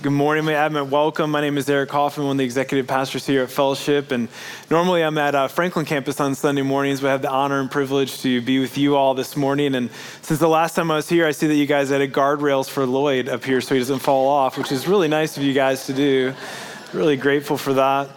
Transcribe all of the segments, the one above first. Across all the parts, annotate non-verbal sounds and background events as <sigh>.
Good morning, Advent. Welcome. My name is Eric Hoffman, one of the executive pastors here at Fellowship. And normally I'm at uh, Franklin campus on Sunday mornings, but I have the honor and privilege to be with you all this morning. And since the last time I was here, I see that you guys added guardrails for Lloyd up here so he doesn't fall off, which is really nice of you guys to do. Really grateful for that.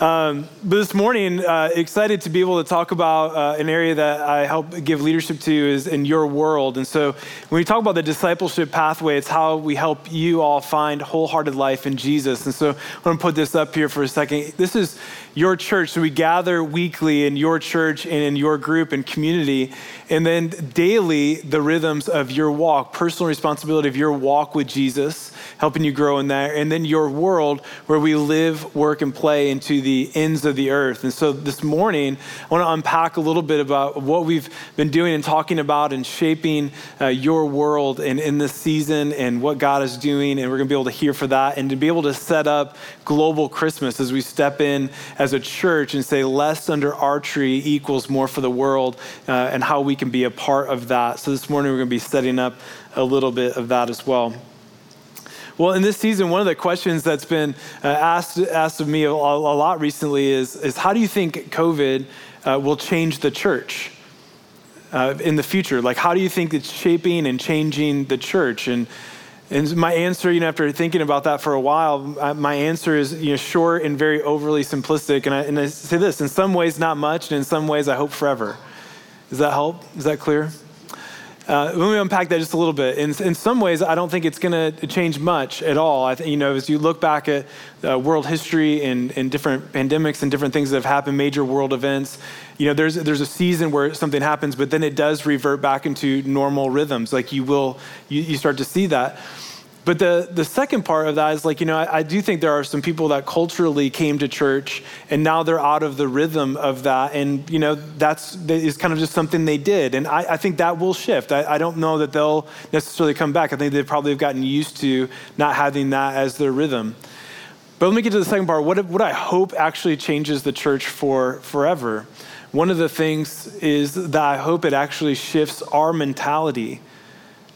Um, but this morning, uh, excited to be able to talk about uh, an area that I help give leadership to is in your world. And so, when we talk about the discipleship pathway, it's how we help you all find wholehearted life in Jesus. And so, I'm going to put this up here for a second. This is your church. So we gather weekly in your church and in your group and community. And then daily, the rhythms of your walk, personal responsibility of your walk with Jesus, helping you grow in that. And then your world where we live, work, and play into the ends of the earth. And so this morning, I want to unpack a little bit about what we've been doing and talking about and shaping uh, your world and in this season and what God is doing. And we're going to be able to hear for that and to be able to set up global Christmas as we step in as a church and say less under our tree equals more for the world uh, and how we can be a part of that. So this morning we're going to be setting up a little bit of that as well. Well, in this season, one of the questions that's been uh, asked, asked of me a, a, lot recently is, is how do you think COVID uh, will change the church uh, in the future? Like, how do you think it's shaping and changing the church? And and my answer, you know, after thinking about that for a while, my answer is, you know, short and very overly simplistic. And I, and I say this: in some ways, not much, and in some ways, I hope forever. Does that help? Is that clear? Uh, let me unpack that just a little bit. In, in some ways, I don't think it's going to change much at all. I think, you know, as you look back at uh, world history and, and different pandemics and different things that have happened, major world events, you know, there's, there's a season where something happens, but then it does revert back into normal rhythms. Like you will, you, you start to see that. But the, the second part of that is like, you know, I, I, do think there are some people that culturally came to church and now they're out of the rhythm of that. And, you know, that's is kind of just something they did. And I, I think that will shift. I, I, don't know that they'll necessarily come back. I think they probably have gotten used to not having that as their rhythm. But let me get to the second part. What, what I hope actually changes the church for forever. One of the things is that I hope it actually shifts our mentality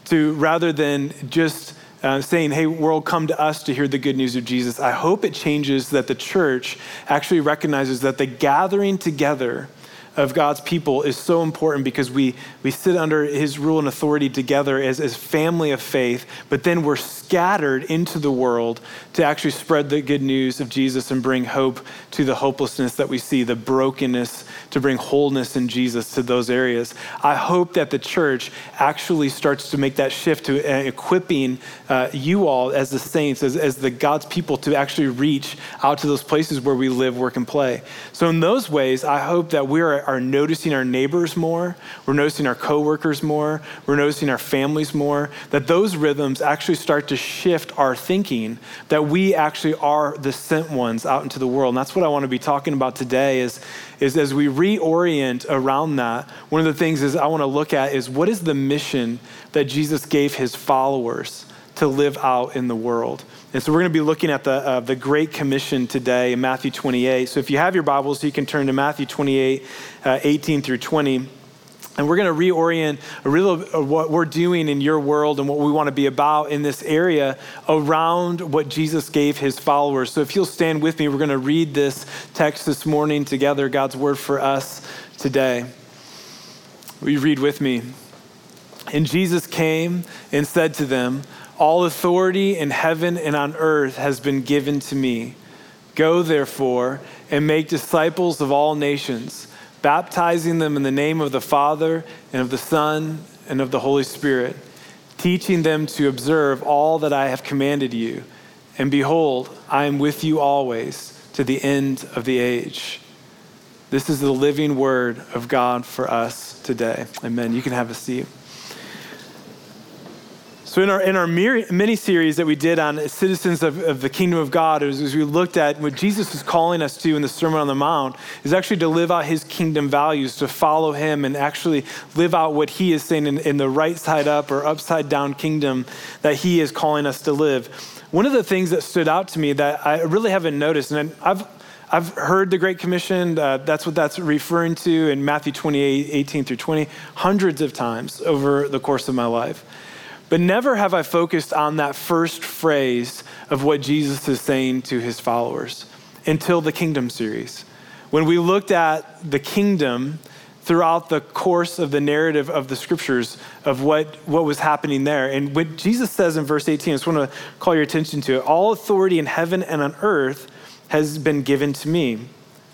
to rather than just uh, saying, hey, world, come to us to hear the good news of Jesus. I hope it changes that the church actually recognizes that the gathering together of God's people is so important because we, we sit under his rule and authority together as, as family of faith, but then we're scattered into the world to actually spread the good news of Jesus and bring hope to the hopelessness that we see, the brokenness, to bring wholeness in Jesus to those areas. I hope that the church actually starts to make that shift to uh, equipping uh, you all as the saints, as, as the God's people to actually reach out to those places where we live, work, and play. So in those ways, I hope that we are, are noticing our neighbors more, we're noticing our coworkers more, we're noticing our families more, that those rhythms actually start to shift our thinking that we actually are the sent ones out into the world. And that's what I want to be talking about today is, is as we reorient around that, one of the things is I want to look at is what is the mission that Jesus gave his followers to live out in the world. And so we're going to be looking at the, uh, the Great Commission today in Matthew 28. So if you have your Bibles, you can turn to Matthew 28, uh, 18 through 20. And we're going to reorient a of uh, what we're doing in your world and what we want to be about in this area around what Jesus gave his followers. So if you'll stand with me, we're going to read this text this morning together, God's word for us today. You read with me? And Jesus came and said to them, All authority in heaven and on earth has been given to me. Go therefore and make disciples of all nations baptizing them in the name of the Father and of the Son and of the Holy Spirit, teaching them to observe all that I have commanded you. And behold, I am with you always to the end of the age. This is the living word of God for us today. Amen. You can have a seat. So, in our, in our mini series that we did on citizens of, of the kingdom of God, as, as we looked at what Jesus was calling us to in the Sermon on the Mount, is actually to live out his kingdom values, to follow him and actually live out what he is saying in, in the right side up or upside down kingdom that he is calling us to live. One of the things that stood out to me that I really haven't noticed, and I've I've heard the Great Commission. Uh, that's what that's referring to in Matthew 28, 18 through 20, hundreds of times over the course of my life. But never have I focused on that first phrase of what Jesus is saying to his followers until the kingdom series. When we looked at the kingdom throughout the course of the narrative of the scriptures of what, what was happening there. And what Jesus says in verse 18, I just want to call your attention to it. All authority in heaven and on earth has been given to me.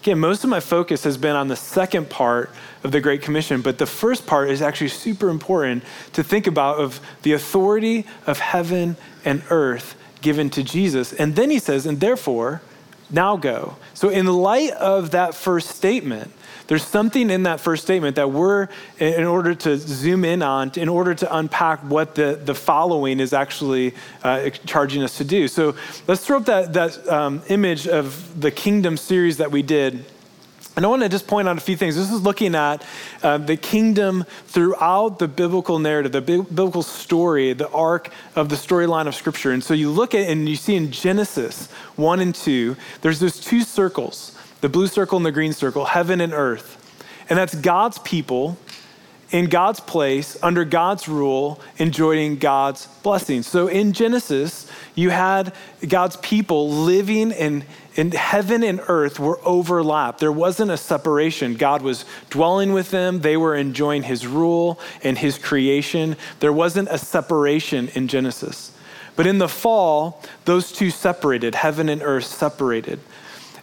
Again, most of my focus has been on the second part of the Great Commission, but the first part is actually super important to think about of the authority of heaven and earth given to Jesus. And then he says, and therefore, now go. So, in light of that first statement, there's something in that first statement that we're, in order to zoom in on, in order to unpack what the, the following is actually uh, charging us to do. So let's throw up that, that um, image of the kingdom series that we did. And I want to just point out a few things. This is looking at uh, the kingdom throughout the biblical narrative, the biblical story, the arc of the storyline of Scripture. And so you look at and you see in Genesis 1 and 2, there's those two circles the blue circle and the green circle, heaven and earth. And that's God's people in God's place, under God's rule, enjoying God's blessings. So in Genesis, you had God's people living in, in heaven and earth were overlapped. There wasn't a separation. God was dwelling with them, they were enjoying his rule and his creation. There wasn't a separation in Genesis. But in the fall, those two separated, heaven and earth separated.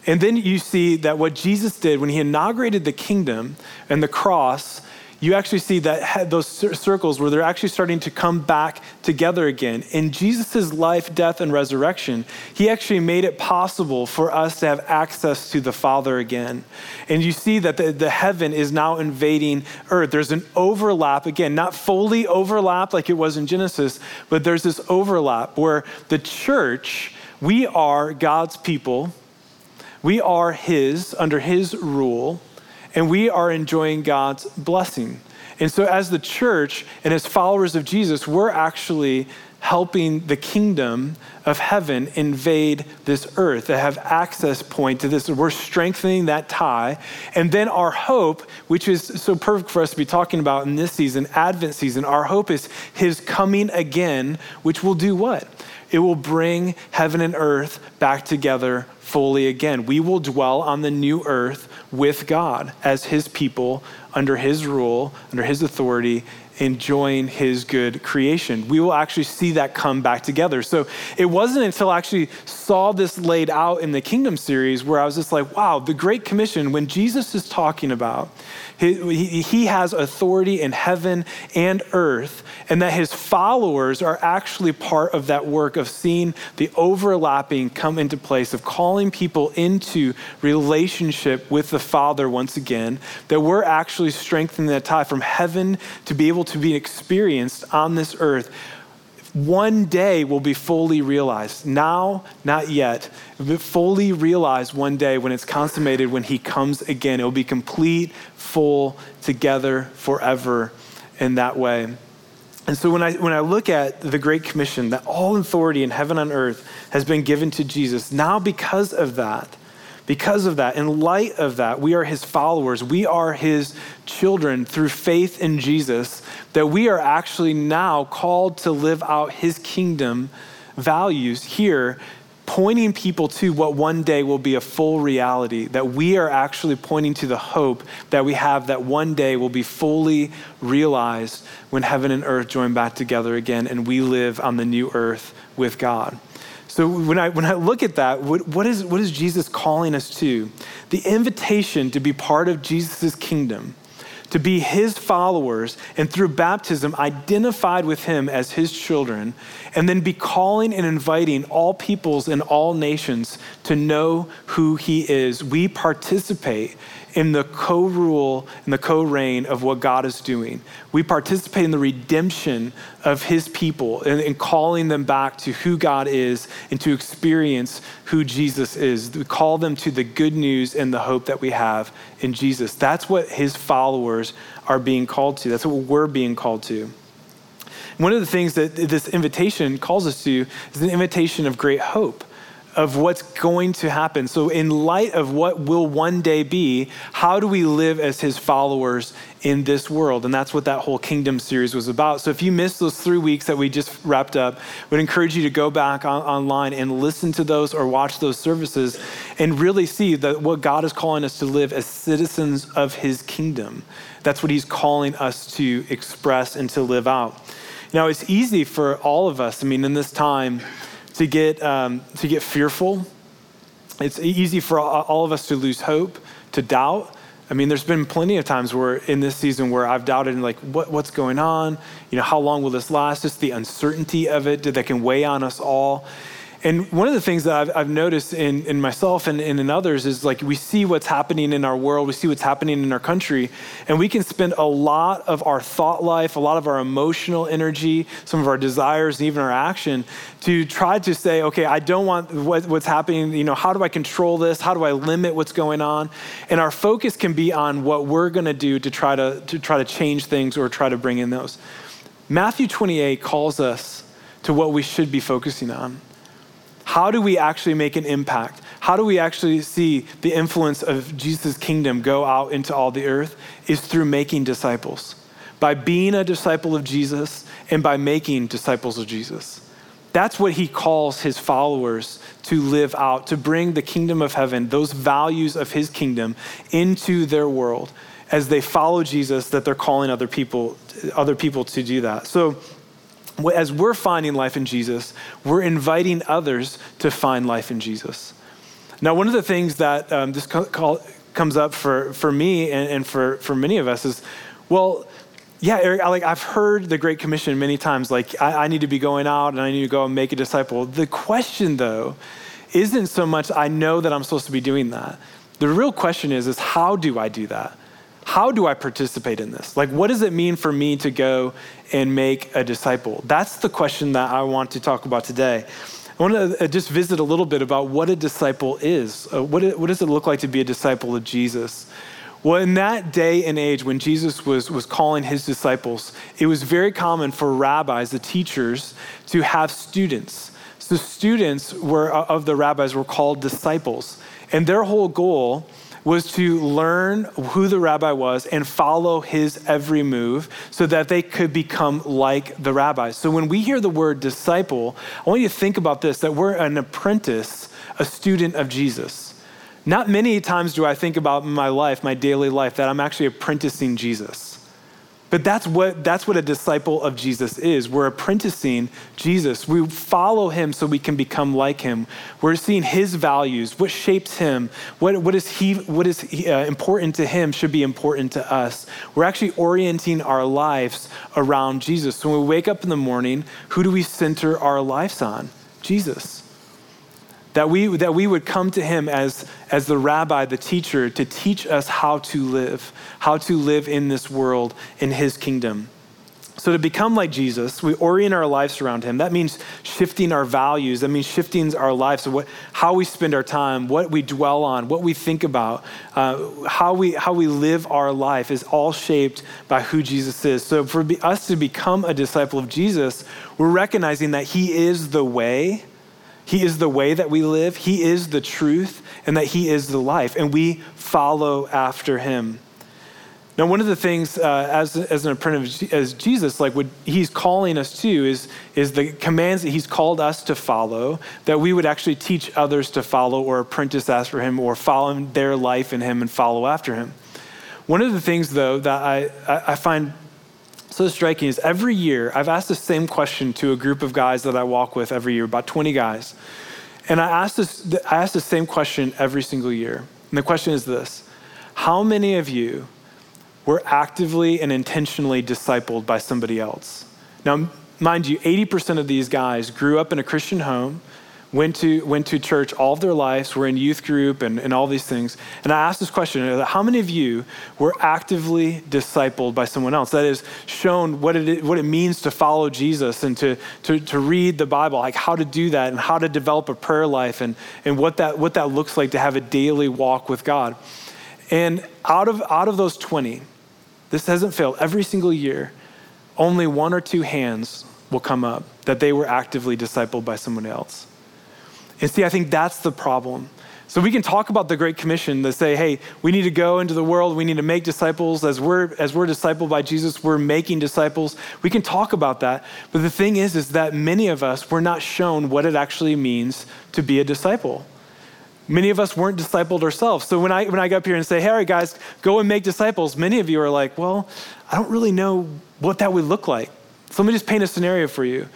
And then you see that what Jesus did when he inaugurated the kingdom and the cross, you actually see that those circles where they're actually starting to come back together again. In Jesus' life, death, and resurrection, he actually made it possible for us to have access to the Father again. And you see that the, the heaven is now invading earth. There's an overlap, again, not fully overlap like it was in Genesis, but there's this overlap where the church, we are God's people we are His, under His rule, and we are enjoying God's blessing. And so, as the church and as followers of Jesus, we're actually helping the kingdom of heaven invade this earth, to have access point to this. We're strengthening that tie. And then our hope, which is so perfect for us to be talking about in this season, Advent season, our hope is his coming again, which will do what? It will bring heaven and earth back together fully again. We will dwell on the new earth with God as his people under his rule, under his authority, enjoying his good creation. We will actually see that come back together. So it wasn't until I actually saw this laid out in the Kingdom series where I was just like, wow, the Great Commission, when Jesus is talking about he, he has authority in heaven and earth, and that his followers are actually part of that work of seeing the overlapping come into place, of calling people into relationship with the Father once again, that we're actually strengthening that tie from heaven to be able to be experienced on this earth one day will be fully realized. Now, not yet. But fully realized one day when it's consummated, when he comes again. It will be complete, full, together, forever in that way. And so when I, when I look at the Great Commission, that all authority in heaven and earth has been given to Jesus, now because of that, because of that, in light of that, we are his followers. We are his children through faith in Jesus, that we are actually now called to live out his kingdom values here, pointing people to what one day will be a full reality, that we are actually pointing to the hope that we have that one day will be fully realized when heaven and earth join back together again and we live on the new earth with God. So when I, when I look at that, what, what, is, what is Jesus calling us to? The invitation to be part of Jesus' kingdom, to be his followers, and through baptism, identified with him as his children, and then be calling and inviting all peoples and all nations to know who he is. We participate in the co rule and the co reign of what God is doing. We participate in the redemption of his people and, and, calling them back to who God is and to experience who Jesus is. We call them to the good news and the hope that we have in Jesus. That's what his followers are being called to, that's what we're being called to. One of the things that this invitation calls us to is an invitation of great hope of what's going to happen. So, in light of what will one day be, how do we live as his followers in this world? And that's what that whole kingdom series was about. So, if you missed those three weeks that we just wrapped up, I would encourage you to go back on, online and listen to those or watch those services and really see that what God is calling us to live as citizens of his kingdom. That's what he's calling us to express and to live out. Now, it's easy for all of us, I mean, in this time, to get, um, to get fearful. It's easy for all of us to lose hope, to doubt. I mean, there's been plenty of times where in this season where I've doubted, like, what, what's going on? You know, how long will this last? Just the uncertainty of it that can weigh on us all. And one of the things that I've, I've noticed in, in myself and, and, in others is like we see what's happening in our world, we see what's happening in our country, and we can spend a lot of our thought life, a lot of our emotional energy, some of our desires, and even our action to try to say, okay, I don't want what, what's happening. You know, how do I control this? How do I limit what's going on? And our focus can be on what we're going to do to try to, to try to change things or try to bring in those. Matthew 28 calls us to what we should be focusing on. How do we actually make an impact? How do we actually see the influence of Jesus' kingdom go out into all the earth? Is through making disciples. By being a disciple of Jesus and by making disciples of Jesus. That's what he calls his followers to live out, to bring the kingdom of heaven, those values of his kingdom into their world as they follow Jesus that they're calling other people other people to do that. So as we're finding life in Jesus, we're inviting others to find life in Jesus. Now, one of the things that um, this call, comes up for, for me and, and, for, for many of us is, well, yeah, Eric, I, like I've heard the Great Commission many times, like I, I need to be going out and I need to go and make a disciple. The question, though, isn't so much I know that I'm supposed to be doing that. The real question is, is how do I do that? How do I participate in this? Like, what does it mean for me to go and make a disciple? That's the question that I want to talk about today. I want to uh, just visit a little bit about what a disciple is. Uh, what, does it look like to be a disciple of Jesus? Well, in that day and age when Jesus was, was calling his disciples, it was very common for rabbis, the teachers, to have students. So students were, uh, of the rabbis were called disciples. And their whole goal was to learn who the rabbi was and follow his every move so that they could become like the rabbi. So when we hear the word disciple, I want you to think about this that we're an apprentice, a student of Jesus. Not many times do I think about my life, my daily life, that I'm actually apprenticing Jesus. But that's what, that's what a disciple of Jesus is. We're apprenticing Jesus. We follow him so we can become like him. We're seeing his values, what shapes him, what, what is, he, what is uh, important to him should be important to us. We're actually orienting our lives around Jesus. So when we wake up in the morning, who do we center our lives on? Jesus. That we, that we would come to him as, as the rabbi, the teacher, to teach us how to live, how to live in this world, in his kingdom. So, to become like Jesus, we orient our lives around him. That means shifting our values. That means shifting our lives, so what, how we spend our time, what we dwell on, what we think about, uh, how, we, how we live our life is all shaped by who Jesus is. So, for us to become a disciple of Jesus, we're recognizing that he is the way, he is the way that we live, He is the truth, and that He is the life, and we follow after Him. Now, one of the things uh, as, as an apprentice as Jesus, like what he's calling us to is, is the commands that he's called us to follow, that we would actually teach others to follow or apprentice after him or follow their life in him and follow after him. One of the things, though, that I, I find so striking is every year I've asked the same question to a group of guys that I walk with every year, about 20 guys. And I ask, this, I ask the same question every single year. And the question is this How many of you were actively and intentionally discipled by somebody else? Now, mind you, 80% of these guys grew up in a Christian home went to, went to church all of their lives, were in youth group and, and all these things. And I asked this question uh, how many of you were actively discipled by someone else? That is, shown what it, what it means to follow Jesus and to, to, to read the Bible, like how to do that and how to develop a prayer life and, and what, that, what that looks like to have a daily walk with God. And out of, out of those 20, this hasn't failed every single year, only one or two hands will come up that they were actively discipled by someone else. And see, I think that's the problem. So we can talk about the Great Commission to say, hey, we need to go into the world, we need to make disciples. As we're as we're discipled by Jesus, we're making disciples. We can talk about that. But the thing is, is that many of us were not shown what it actually means to be a disciple. Many of us weren't discipled ourselves. So when I when I go up here and say, hey, guys, go and make disciples, many of you are like, well, I don't really know what that would look like. So let me just paint a scenario for you.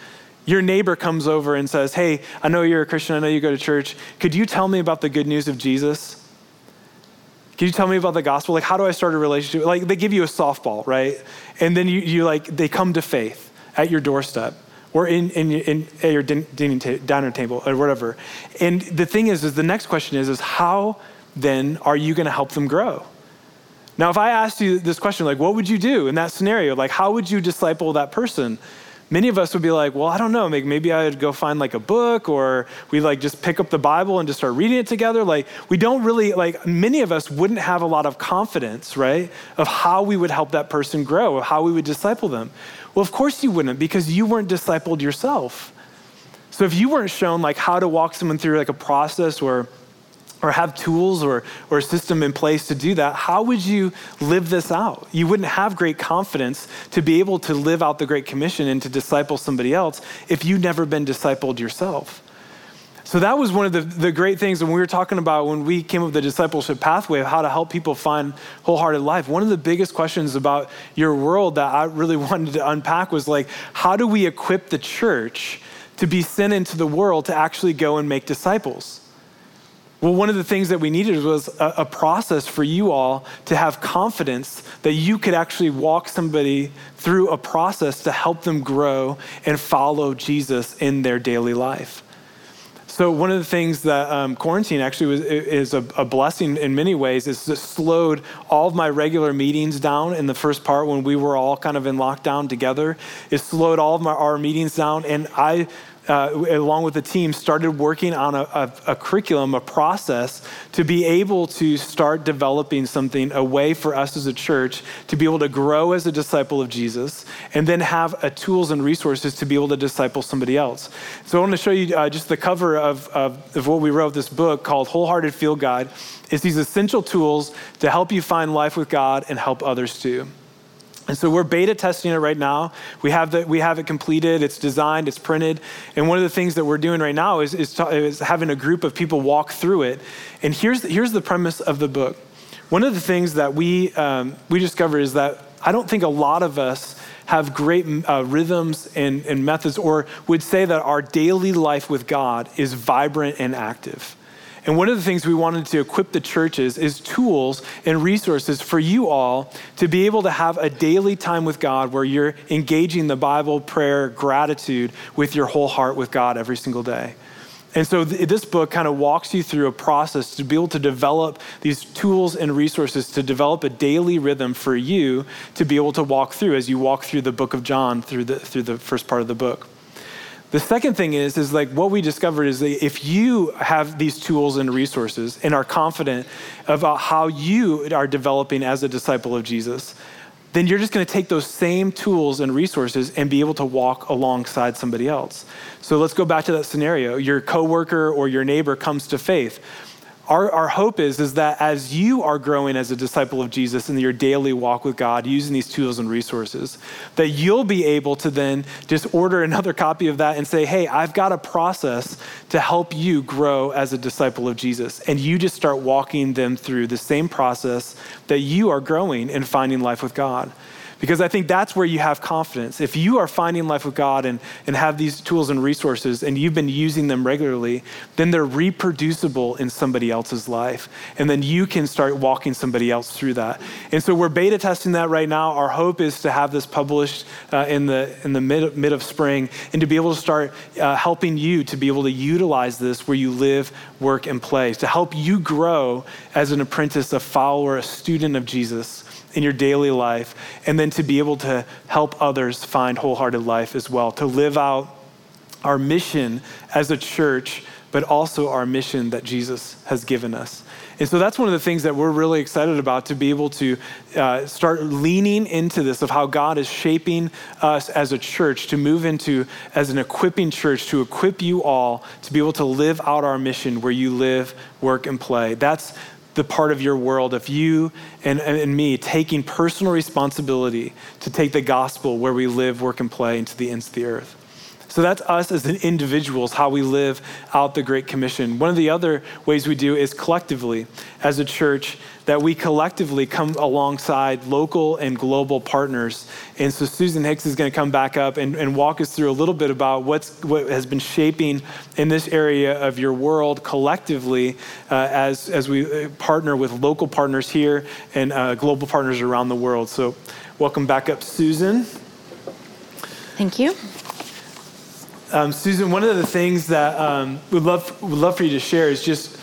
Your neighbor comes over and says, Hey, I know you're a Christian. I know you go to church. Could you tell me about the good news of Jesus? Can you tell me about the gospel? Like, how do I start a relationship? Like, they give you a softball, right? And then you, you like, they come to faith at your doorstep or in, in, in at your dining table or whatever. And the thing is, is the next question is, is how then are you going to help them grow? Now, if I asked you this question, like, what would you do in that scenario? Like, how would you disciple that person? Many of us would be like, well, I don't know, maybe I'd go find like a book or we like just pick up the Bible and just start reading it together. Like, we don't really, like, many of us wouldn't have a lot of confidence, right, of how we would help that person grow, of how we would disciple them. Well, of course you wouldn't because you weren't discipled yourself. So if you weren't shown like how to walk someone through like a process or or have tools or, or a system in place to do that, how would you live this out? You wouldn't have great confidence to be able to live out the Great Commission and to disciple somebody else if you'd never been discipled yourself. So that was one of the, the great things when we were talking about when we came up with the discipleship pathway of how to help people find wholehearted life. One of the biggest questions about your world that I really <laughs> wanted to unpack was like, how do we equip the church to be sent into the world to actually go and make disciples? Well, one of the things that we needed was a, a, process for you all to have confidence that you could actually walk somebody through a process to help them grow and follow Jesus in their daily life. So one of the things that um, quarantine actually was, is a, a, blessing in many ways is it slowed all of my regular meetings down in the first part when we were all kind of in lockdown together. It slowed all of my, our meetings down, and I uh, along with the team, started working on a, a, a, curriculum, a process to be able to start developing something, a way for us as a church to be able to grow as a disciple of Jesus and then have a tools and resources to be able to disciple somebody else. So I want to show you uh, just the cover of, of, of what we wrote, this book called Wholehearted Field Guide. It's these essential tools to help you find life with God and help others too. And so we're beta testing it right now. We have, the, we have it completed, it's designed, it's printed. And one of the things that we're doing right now is, is, is having a group of people walk through it. And here's, here's the premise of the book. One of the things that we, um, we discovered is that I don't think a lot of us have great uh, rhythms and, and methods or would say that our daily life with God is vibrant and active. And one of the things we wanted to equip the churches is tools and resources for you all to be able to have a daily time with God where you're engaging the Bible, prayer, gratitude with your whole heart with God every single day. And so th- this book kind of walks you through a process to be able to develop these tools and resources to develop a daily rhythm for you to be able to walk through as you walk through the book of John through the, through the first part of the book. The second thing is, is like what we discovered is that if you have these tools and resources and are confident about how you are developing as a disciple of Jesus, then you're just going to take those same tools and resources and be able to walk alongside somebody else. So let's go back to that scenario. Your coworker or your neighbor comes to faith our, our hope is, is that as you are growing as a disciple of Jesus in your daily walk with God, using these tools and resources, that you'll be able to then just order another copy of that and say, hey, I've got a process to help you grow as a disciple of Jesus. And you just start walking them through the same process that you are growing and finding life with God. Because I think that's where you have confidence. If you are finding life with God and, and have these tools and resources and you've been using them regularly, then they're reproducible in somebody else's life. And then you can start walking somebody else through that. And so we're beta testing that right now. Our hope is to have this published uh, in the, in the mid, mid of spring and to be able to start uh, helping you to be able to utilize this where you live, work, and play, to help you grow as an apprentice, a follower, a student of Jesus in your daily life, and then to be able to help others find wholehearted life as well, to live out our mission as a church but also our mission that Jesus has given us. And so that's one of the things that we're really excited about to be able to uh, start leaning into this of how God is shaping us as a church to move into as an equipping church to equip you all to be able to live out our mission where you live, work, and play. That's the part of your world of you and, and me taking personal responsibility to take the gospel where we live, work, and play into the ends of the earth. So that's us as individuals, how we live out the Great Commission. One of the other ways we do is collectively, as a church, that we collectively come alongside local and global partners. And so Susan Hicks is going to come back up and, and walk us through a little bit about what's, what has been shaping in this area of your world collectively uh, as, as we uh, partner with local partners here and uh, global partners around the world. So, welcome back up, Susan. Thank you. Um, Susan, one of the things that um, we'd love we'd love for you to share is just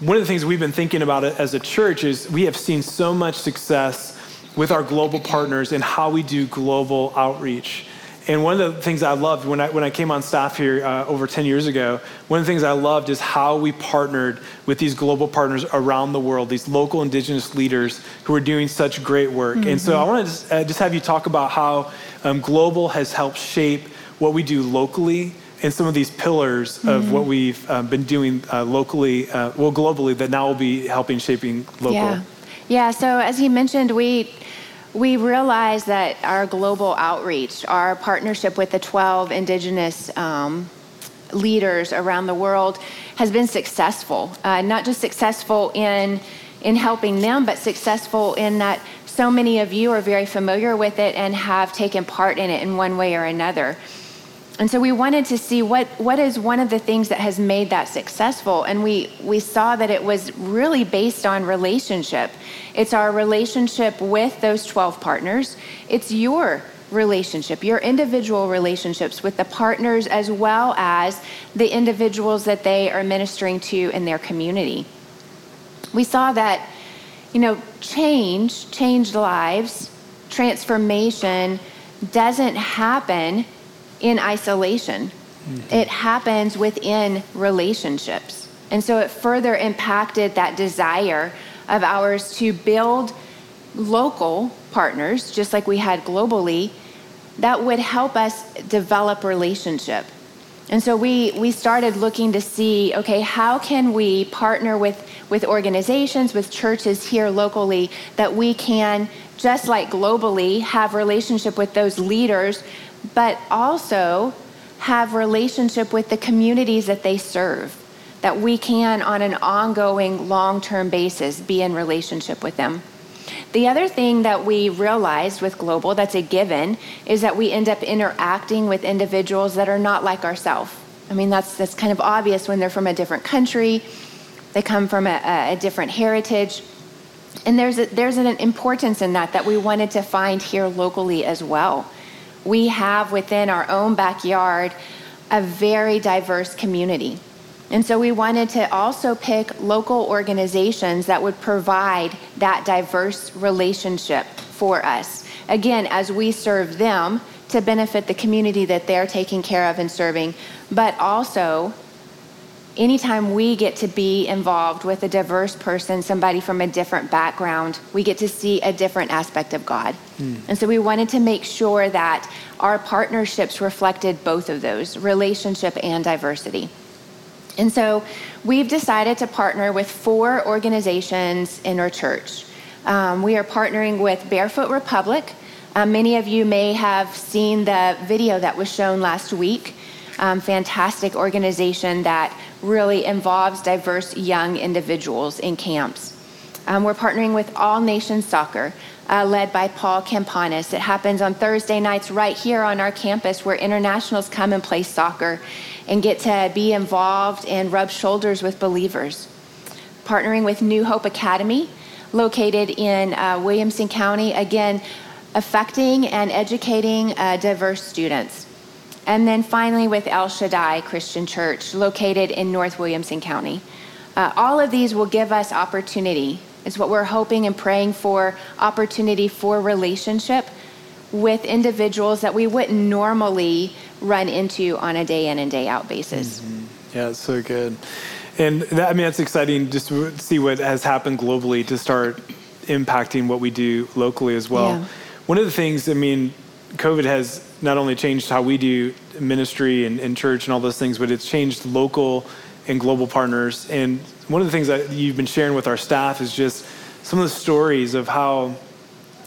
one of the things we've been thinking about as a church is we have seen so much success with our global partners and how we do global outreach. And one of the things I loved when I, when I came on staff here uh, over 10 years ago, one of the things I loved is how we partnered with these global partners around the world, these local indigenous leaders who are doing such great work. Mm-hmm. And so I want to just, uh, just, have you talk about how um, global has helped shape what we do locally and some of these pillars mm-hmm. of what we've uh, been doing uh, locally, uh, well, globally, that now will be helping shaping local. Yeah. Yeah. So as you mentioned, we we realize that our global outreach, our partnership with the 12 indigenous um, leaders around the world, has been successful. Uh, not just successful in in helping them, but successful in that so many of you are very familiar with it and have taken part in it in one way or another. And so we wanted to see what, what is one of the things that has made that successful. And we, we saw that it was really based on relationship. It's our relationship with those 12 partners, it's your relationship, your individual relationships with the partners, as well as the individuals that they are ministering to in their community. We saw that, you know, change, changed lives, transformation doesn't happen in isolation. Mm-hmm. It happens within relationships. And so it further impacted that desire of ours to build local partners, just like we had globally, that would help us develop relationship. And so we, we started looking to see okay, how can we partner with, with organizations, with churches here locally that we can, just like globally, have relationship with those leaders but also have relationship with the communities that they serve that we can on an ongoing long-term basis be in relationship with them. The other thing that we realized with global that's a given is that we end up interacting with individuals that are not like ourselves. I mean that's that's kind of obvious when they're from a different country they come from a, a different heritage. And there's a, there's an importance in that that we wanted to find here locally as well we have within our own backyard a very diverse community. And so we wanted to also pick local organizations that would provide that diverse relationship for us. Again, as we serve them to benefit the community that they're taking care of and serving, but also anytime we get to be involved with a diverse person, somebody from a different background, we get to see a different aspect of God. Mm. And so we wanted to make sure that our partnerships reflected both of those relationship and diversity. And so we've decided to partner with four organizations in our church. Um, we are partnering with Barefoot Republic. Um, many of you may have seen the video that was shown last week. Um, fantastic organization that really involves diverse young individuals in camps. Um, we're partnering with All Nations Soccer, uh, led by Paul Campanis. It happens on Thursday nights right here on our campus where internationals come and play soccer and get to be involved and rub shoulders with believers. Partnering with New Hope Academy, located in uh, Williamson County, again, affecting and educating uh, diverse students. And then finally with El Shaddai Christian Church, located in North Williamson County. Uh, all of these will give us opportunity. It's what we're hoping and praying for opportunity for relationship with individuals that we wouldn't normally run into on a day in and day out basis. Mm-hmm. Yeah, it's so good. And that, I mean, that's exciting just to see what has happened globally to start impacting what we do locally as well. Yeah. One of the things, I mean, COVID has not only changed how we do ministry and, and church and all those things, but it's changed local and global partners. And one of the things that you've been sharing with our staff is just some of the stories of how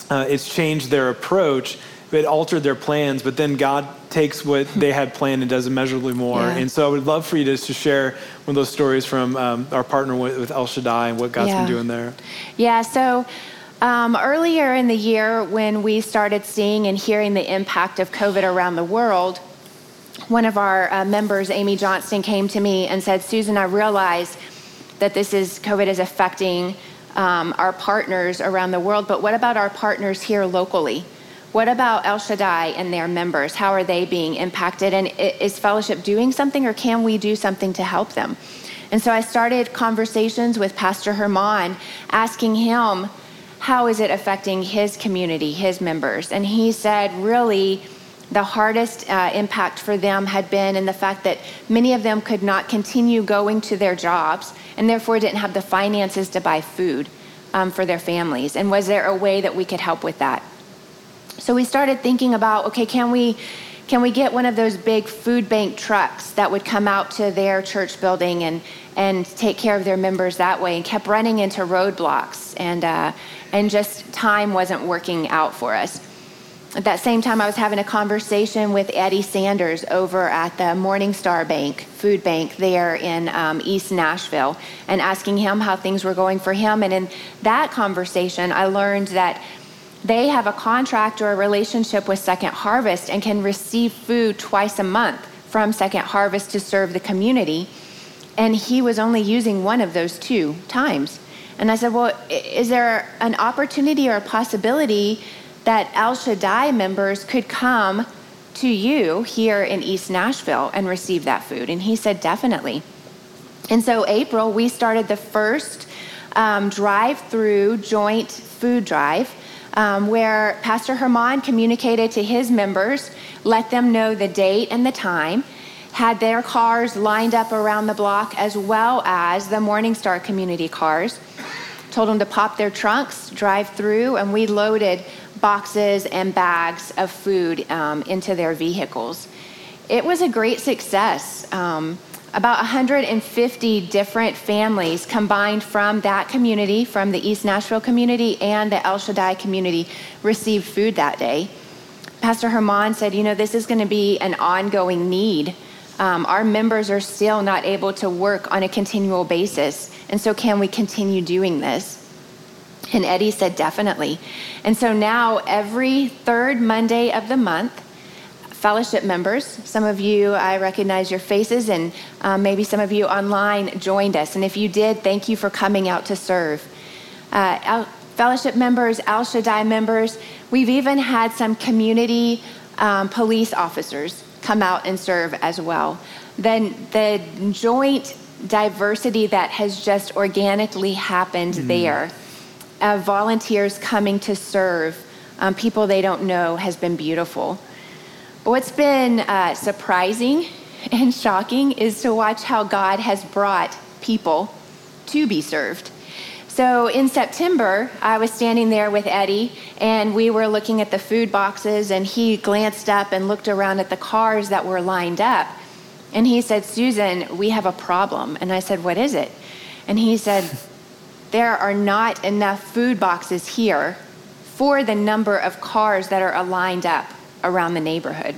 uh, it's changed their approach it altered their plans, but then God takes what <laughs> they had planned and does immeasurably more. Yeah. And so I would love for you to, to share one of those stories from um, our partner with, with, El Shaddai and what God's yeah. been doing there. Yeah, so um, earlier in the year, when we started seeing and hearing the impact of COVID around the world, one of our uh, members, Amy Johnston, came to me and said, Susan, I realize that this is COVID is affecting um, our partners around the world, but what about our partners here locally? What about El Shaddai and their members? How are they being impacted? And is fellowship doing something, or can we do something to help them? And so I started conversations with Pastor Herman, asking him, how is it affecting his community, his members? And he said, really, the hardest uh, impact for them had been in the fact that many of them could not continue going to their jobs and therefore didn't have the finances to buy food um, for their families. And was there a way that we could help with that? So we started thinking about okay, can we can we get one of those big food bank trucks that would come out to their church building and and take care of their members that way? And kept running into roadblocks and uh, and just time wasn't working out for us. At that same time i was having a conversation with eddie sanders over at the morningstar bank food bank there in um, east nashville and asking him how things were going for him. And in that conversation i learned that they have a contract or a relationship with Second Harvest and can receive food twice a month from Second Harvest to serve the community. And he was only using one of those two times. And I said, Well, is there an opportunity or a possibility that El Shaddai members could come to you here in East Nashville and receive that food? And he said, Definitely. And so, April, we started the first um, drive through joint food drive um, where Pastor Herman communicated to his members, let them know the date and the time, had their cars lined up around the block as well as the Morningstar community cars. Told them to pop their trunks, drive through, and we loaded boxes and bags of food um, into their vehicles. It was a great success. Um, about 150 different families combined from that community, from the East Nashville community and the El Shaddai community, received food that day. Pastor Herman said, You know, this is going to be an ongoing need. Um, our members are still not able to work on a continual basis. And so, can we continue doing this? And Eddie said, Definitely. And so now, every third Monday of the month, fellowship members. Some of you, I recognize your faces, and um, maybe some of you online joined us. And if you did, thank you for coming out to serve. Uh, fellowship members, El Shaddai members, we've even had some community um, police officers come out and serve as well. Then the joint diversity that has just organically happened mm. there, uh, volunteers coming to serve, um, people they don't know, has been beautiful. What's been uh, surprising <laughs> and shocking is to watch how God has brought people to be served. So in September, I was standing there with Eddie, and we were looking at the food boxes, and he glanced up and looked around at the cars that were lined up. And he said, Susan, we have a problem. And I said, What is it? And he said, <laughs> There are not enough food boxes here for the number of cars that are lined up around the neighborhood.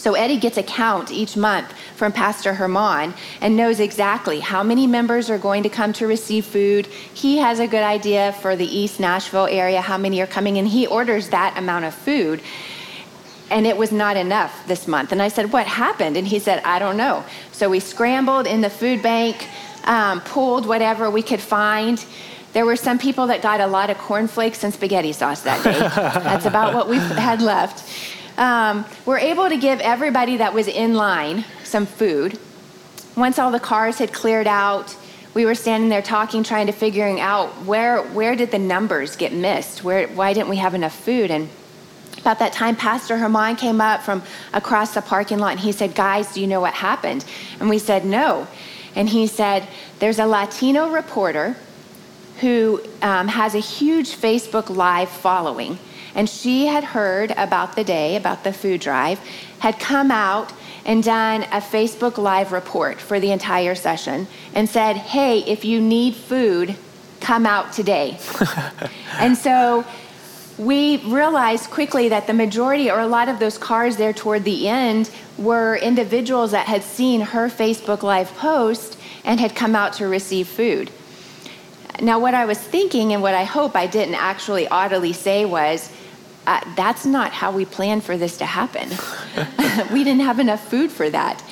So Eddie gets a count each month from Pastor Herman and knows exactly how many members are going to come to receive food. He has a good idea for the East Nashville area how many are coming, and he orders that amount of food. And it was not enough this month. And I said, What happened? And he said, I don't know. So we scrambled in the food bank, um, pulled whatever we could find. There were some people that got a lot of cornflakes and spaghetti sauce that day. <laughs> That's about what we had left. Um, we're able to give everybody that was in line some food. Once all the cars had cleared out, we were standing there talking, trying to figuring out where where did the numbers get missed? Where why didn't we have enough food? And About that time, Pastor Herman came up from across the parking lot and he said, Guys, do you know what happened? And we said, No. And he said, There's a Latino reporter who um, has a huge Facebook Live following. And she had heard about the day, about the food drive, had come out and done a Facebook Live report for the entire session and said, Hey, if you need food, come out today. <laughs> and so we realized quickly that the majority or a lot of those cars there toward the end were individuals that had seen her Facebook Live post and had come out to receive food. Now, what I was thinking and what I hope I didn't actually audibly say was, uh, that's not how we planned for this to happen. <laughs> we didn't have enough food for that.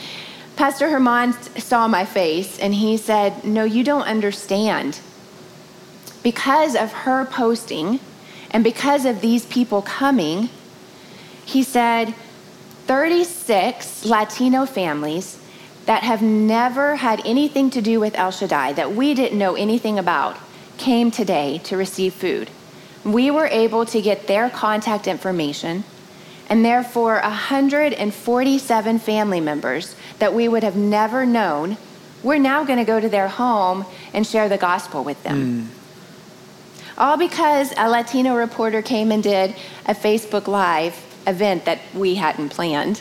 Pastor Herman saw my face and he said, No, you don't understand. Because of her posting and because of these people coming, he said, 36 Latino families that have never had anything to do with El Shaddai, that we didn't know anything about, came today to receive food. We were able to get their contact information, and therefore 147 family members that we would have never known, we're now going to go to their home and share the gospel with them. Mm. All because a Latino reporter came and did a Facebook Live event that we hadn't planned.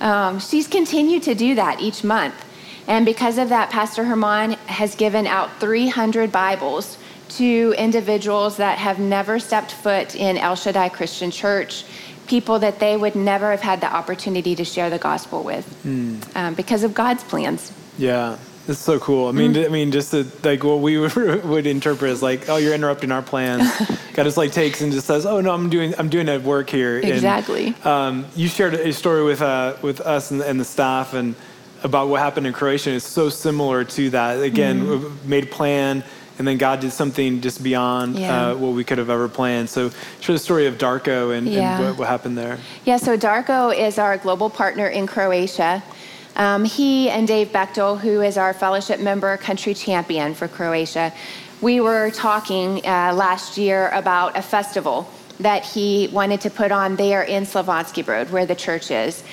Um, she's continued to do that each month. And because of that, Pastor Herman has given out 300 Bibles to individuals that have never stepped foot in El Shaddai Christian Church, people that they would never have had the opportunity to share the gospel with mm. um, because of God's plans. Yeah. That's so cool. I mean, mm-hmm. I mean, just to, like what we <laughs> would interpret as like, oh, you're interrupting our plans. <laughs> God just like takes and just says, oh no, I'm doing, I'm doing a work here. Exactly. And, um, you shared a story with uh, with us and, and, the staff and about what happened in Croatia. It's so similar to that. Again, mm-hmm. made a plan, and then God did something just beyond yeah. uh, what we could have ever planned. So, share the story of Darko and, yeah. and what, what happened there. Yeah. So Darko is our global partner in Croatia. Um, he and Dave Bechtel, who is our fellowship member country champion for Croatia, we were talking uh, last year about a festival that he wanted to put on there in Slavonski Brod, where the church is.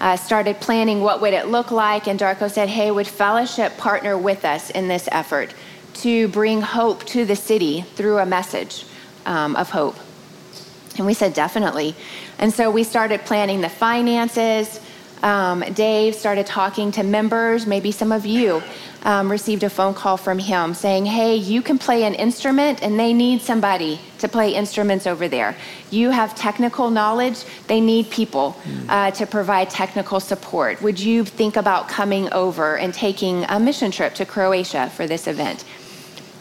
Uh, started planning what would it look like, and Darko said, "Hey, would fellowship partner with us in this effort to bring hope to the city through a message um, of hope?" And we said, "Definitely." And so we started planning the finances. Um, Dave started talking to members. Maybe some of you um, received a phone call from him saying, Hey, you can play an instrument and they need somebody to play instruments over there. You have technical knowledge, they need people uh, to provide technical support. Would you think about coming over and taking a mission trip to Croatia for this event?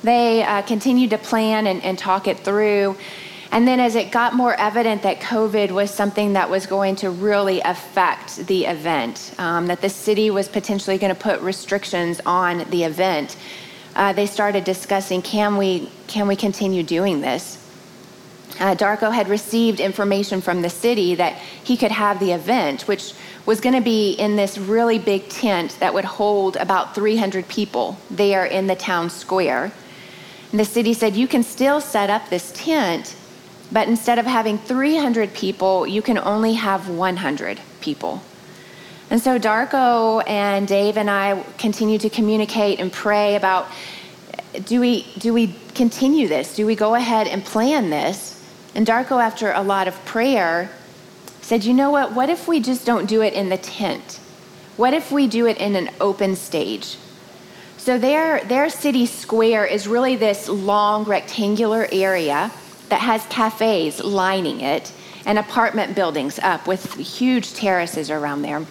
They uh, continued to plan and, and talk it through. And then as it got more evident that COVID was something that was going to really affect the event, um, that the city was potentially going to put restrictions on the event, uh, they started discussing can we, can we continue doing this? Uh, Darko had received information from the city that he could have the event, which was going to be in this really big tent that would hold about 300 people there in the town square. And the city said, You can still set up this tent, but instead of having 300 people, you can only have 100 people. And so Darko and Dave and I continue to communicate and pray about do we, do we continue this? Do we go ahead and plan this? And Darko, after a lot of prayer, said, You know what? What if we just don't do it in the tent? What if we do it in an open stage? So their, their city square is really this long rectangular area that has cafes lining it and apartment buildings up with huge terraces around there.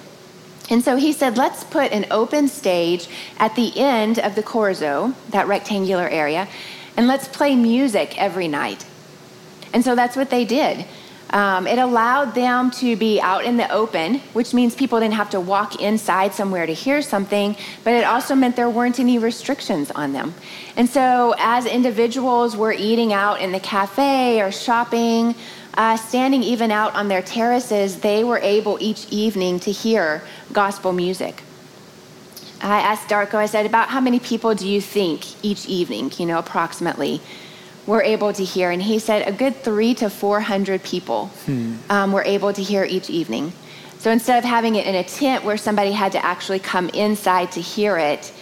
And so he said, let's put an open stage at the end of the Corso, that rectangular area, and let's play music every night. And so that's what they did. Um, it allowed them to be out in the open, which means people didn't have to walk inside somewhere to hear something, but it also meant there weren't any restrictions on them. And so, as individuals were eating out in the cafe or shopping, uh, standing even out on their terraces, they were able each evening to hear gospel music. I asked Darko, I said, about how many people do you think each evening, you know, approximately were able to hear. And he said a good three to 400 people hmm. um, were able to hear each evening. So instead of having it in a tent where somebody had to actually come inside to hear it,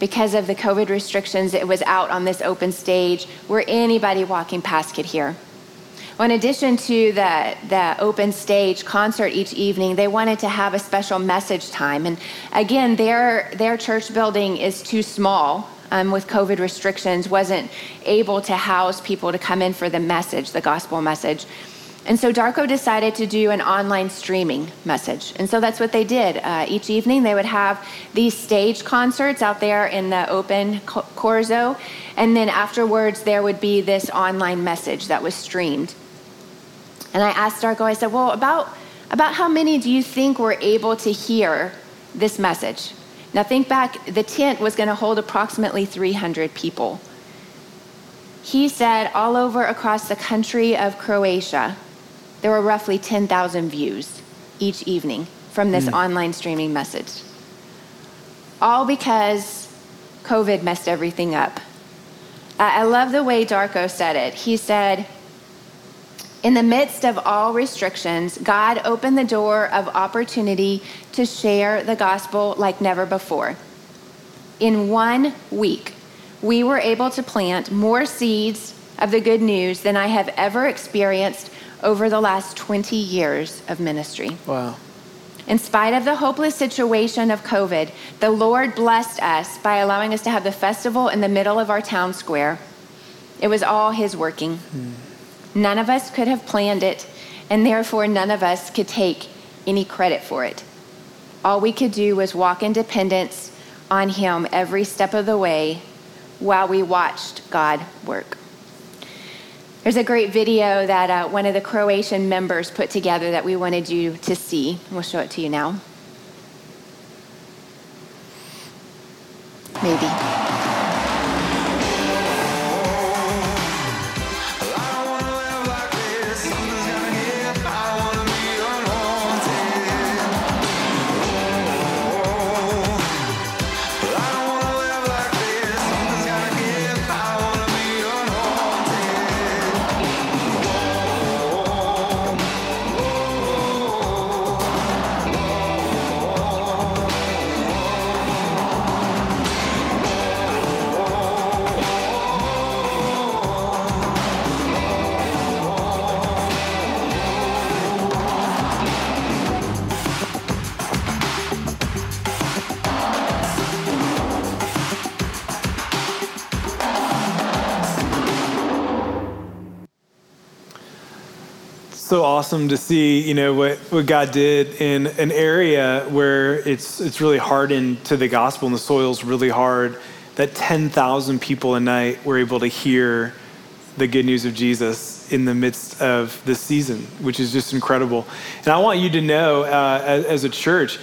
because of the COVID restrictions, it was out on this open stage where anybody walking past could hear. Well, in addition to the, the open stage concert each evening, they wanted to have a special message time. And again, their, their church building is too small um, with COVID restrictions, wasn't able to house people to come in for the message, the gospel message. And so Darko decided to do an online streaming message. And so that's what they did. Uh, each evening, they would have these stage concerts out there in the open Corzo. And then afterwards, there would be this online message that was streamed. And I asked Darko, I said, well, about, about how many do you think were able to hear this message? Now, think back, the tent was going to hold approximately 300 people. He said all over across the country of Croatia, there were roughly 10,000 views each evening from this mm. online streaming message. All because COVID messed everything up. I love the way Darko said it. He said, in the midst of all restrictions, God opened the door of opportunity to share the gospel like never before. In one week, we were able to plant more seeds of the good news than I have ever experienced over the last 20 years of ministry. Wow. In spite of the hopeless situation of COVID, the Lord blessed us by allowing us to have the festival in the middle of our town square. It was all His working. Hmm. None of us could have planned it, and therefore none of us could take any credit for it. All we could do was walk in dependence on Him every step of the way while we watched God work. There's a great video that uh, one of the Croatian members put together that we wanted you to see. We'll show it to you now. Maybe. So awesome to see, you know, what, what God did in an area where it's it's really hardened to the gospel and the soil's really hard. That 10,000 people a night were able to hear the good news of Jesus in the midst of this season, which is just incredible. And I want you to know, uh, as, as a church,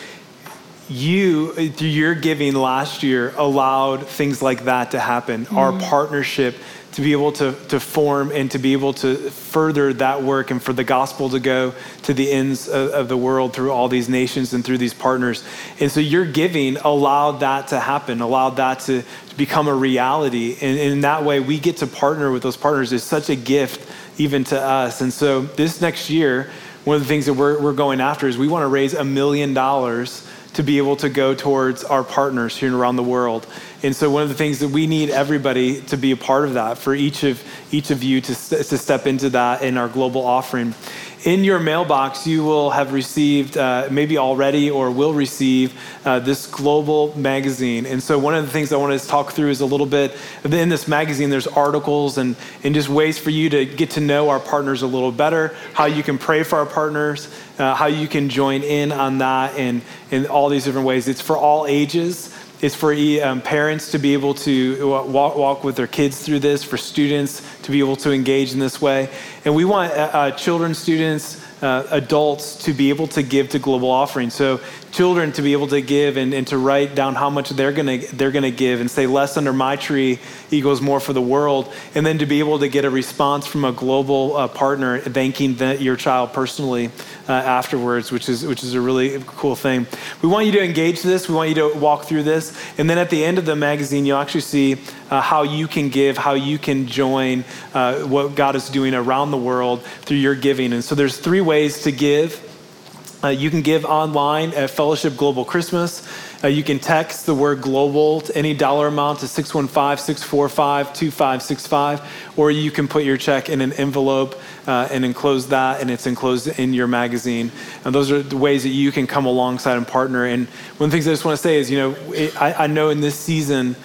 you, through your giving last year, allowed things like that to happen. Mm-hmm. Our partnership to be able to, to form and to be able to further that work and for the gospel to go to the ends of, of, the world through all these nations and through these partners. And so your giving allowed that to happen, allowed that to, to become a reality. And, and in that way, we get to partner with those partners is such a gift even to us. And so this next year, one of the things that we're, we're going after is we want to raise a million dollars to be able to go towards our partners here and around the world. And so one of the things that we need everybody to be a part of that, for each of each of you to, to step into that in our global offering. In your mailbox, you will have received, uh, maybe already or will receive, uh, this global magazine. And so, one of the things I want to talk through is a little bit in this magazine, there's articles and, and just ways for you to get to know our partners a little better, how you can pray for our partners, uh, how you can join in on that, and in all these different ways. It's for all ages. It's for um, parents to be able to walk, walk, with their kids through this, for students to be able to engage in this way. And we want uh, uh children, students, uh, adults to be able to give to global offering. So children to be able to give and, and to write down how much they're gonna they're gonna give and say less under my tree equals more for the world, and then to be able to get a response from a global uh, partner thanking the, your child personally uh, afterwards, which is which is a really cool thing. We want you to engage this. We want you to walk through this, and then at the end of the magazine, you'll actually see uh, how you can give, how you can join uh, what God is doing around the world through your giving. And so there's three ways to give. Uh, you can give online at Fellowship Global Christmas. Uh, you can text the word global to any dollar amount to 615 645 2565, or you can put your check in an envelope uh, and enclose that, and it's enclosed in your magazine. And those are the ways that you can come alongside and partner. And one of the things I just want to say is, you know, it, I, I know in this season,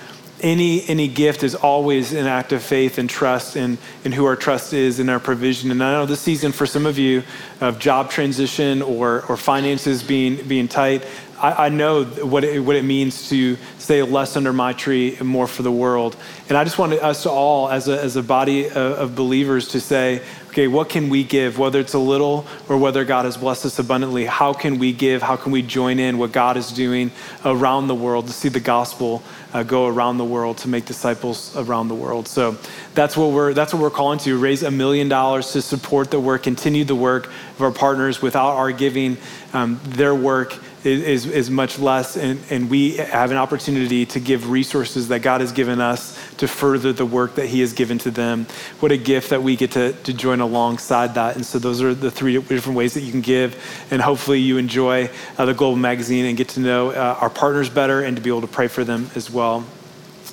any any gift is always an act of faith and trust in, in who our trust is in our provision. And I know this season for some of you of job transition or or finances being being tight, I, I know what it, what it means to stay less under my tree and more for the world. And I just want us all, as a, as a body of, of believers, to say, okay, what can we give, whether it's a little or whether God has blessed us abundantly? How can we give? How can we join in what God is doing around the world to see the gospel uh, go around the world to make disciples around the world? So that's what we're that's what we're calling to raise a million dollars to support the work, continue the work of our partners. Without our giving, um, their work is, is much less, and, and we have an opportunity to give resources that God has given us to further the work that He has given to them. What a gift that we get to, to join alongside that. And so, those are the three different ways that you can give. And hopefully, you enjoy uh, the Global Magazine and get to know uh, our partners better and to be able to pray for them as well.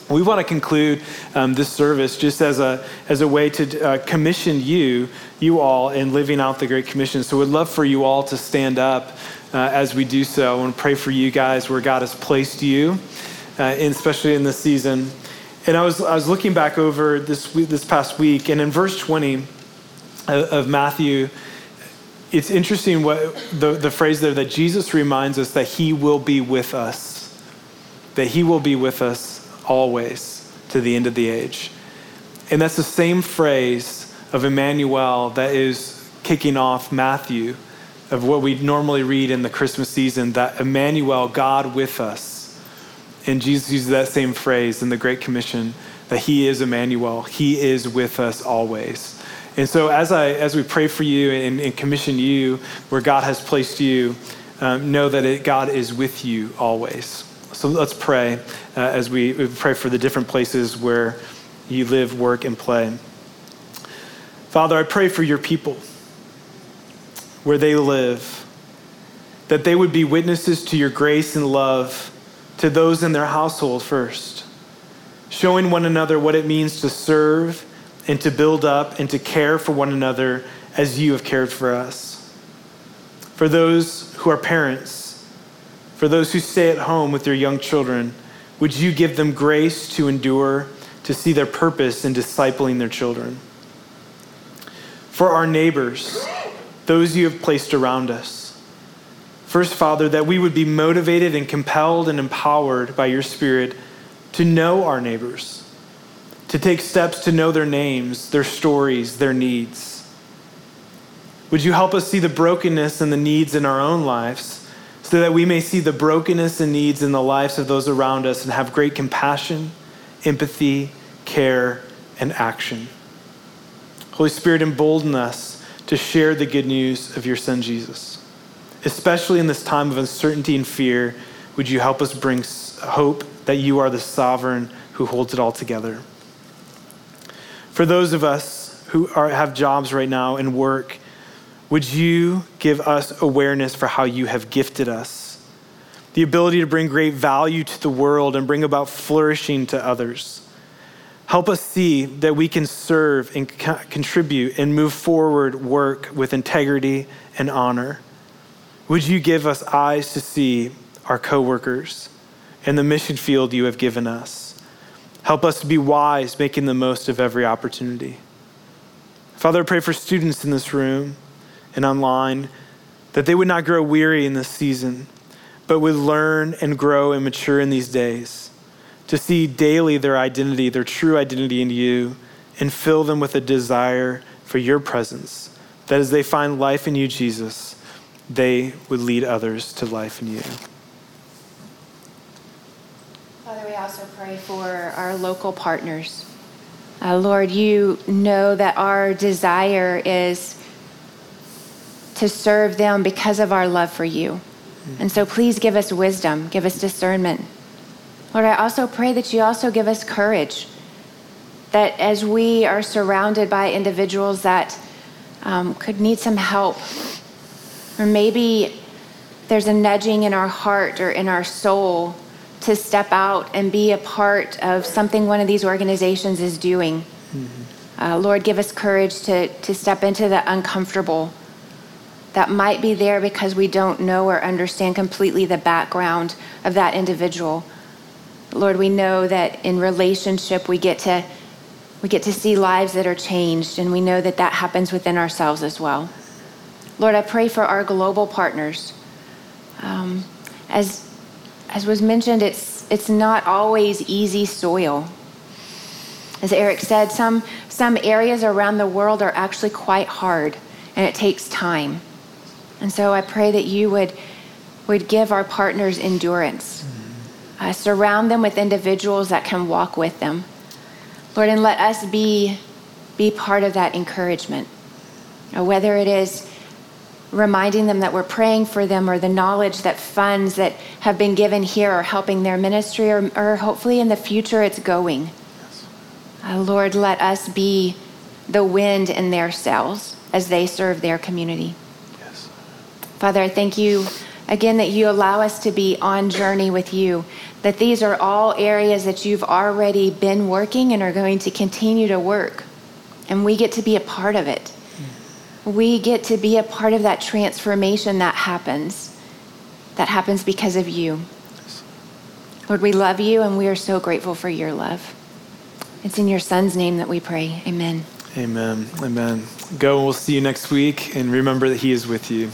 We want to conclude um, this service just as a, as a way to uh, commission you, you all, in living out the Great Commission. So we'd love for you all to stand up uh, as we do so. I want to pray for you guys where God has placed you, uh, especially in this season. And I was, I was looking back over this, this past week, and in verse 20 of, of Matthew, it's interesting what the, the phrase there that Jesus reminds us that he will be with us, that he will be with us always to the end of the age. And that's the same phrase of Emmanuel that is kicking off Matthew of what we normally read in the Christmas season that Emmanuel, God with us. And Jesus uses that same phrase in the Great Commission that He is Emmanuel, He is with us always. And so, as, I, as we pray for you and, and commission you where God has placed you, um, know that it, God is with you always. So let's pray uh, as we, we pray for the different places where you live, work, and play. Father, I pray for your people where they live, that they would be witnesses to your grace and love to those in their household first, showing one another what it means to serve and to build up and to care for one another as you have cared for us. For those who are parents, for those who stay at home with their young children, would you give them grace to endure, to see their purpose in discipling their children? For our neighbors, those you have placed around us. First, Father, that we would be motivated and compelled and empowered by your Spirit to know our neighbors, to take steps to know their names, their stories, their needs. Would you help us see the brokenness and the needs in our own lives so that we may see the brokenness and needs in the lives of those around us and have great compassion, empathy, care, and action? Holy Spirit, embolden us to share the good news of your son Jesus. Especially in this time of uncertainty and fear, would you help us bring hope that you are the sovereign who holds it all together? For those of us who are, have jobs right now and work, would you give us awareness for how you have gifted us? The ability to bring great value to the world and bring about flourishing to others. Help us see that we can serve and co- contribute and move forward work with integrity and honor. Would you give us eyes to see our coworkers and the mission field you have given us? Help us to be wise, making the most of every opportunity. Father, I pray for students in this room and online that they would not grow weary in this season, but would learn and grow and mature in these days to see daily their identity, their true identity in you, and fill them with a desire for your presence. That as they find life in you, Jesus, they would lead others to life in you. Father, we also pray for our local partners. Uh, Lord, you know that our desire is to serve them because of our love for you. And so please give us wisdom, give us discernment Lord, I also pray that you also give us courage that as we are surrounded by individuals that um, could need some help, or maybe there's a nudging in our heart or in our soul to step out and be a part of something one of these organizations is doing. Mm-hmm. Uh, Lord, give us courage to, to step into the uncomfortable that might be there because we don't know or understand completely the background of that individual. Lord, we know that in relationship we get to we get to see lives that are changed and we know that that happens within ourselves as well. Lord, I pray for our global partners. Um, as as was mentioned, it's it's not always easy soil. As Eric said, some some areas around the world are actually quite hard and it takes time. And so I pray that you would, would give our partners endurance. Uh, surround them with individuals that can walk with them. Lord, and let us be, be part of that encouragement. Uh, whether it is reminding them that we're praying for them or the knowledge that funds that have been given here are helping their ministry or, or hopefully in the future it's going. Uh, Lord, let us be the wind in their sails as they serve their community. Yes. Father, I thank you again that you allow us to be on journey with you, that these are all areas that you've already been working and are going to continue to work. And we get to be a part of it. We get to be a part of that transformation that happens, that happens because of you. Lord, we love you and we are so grateful for your love. It's in your son's name that we pray. Amen. Amen. Amen. Go and we'll see you next week. And remember that he is with you.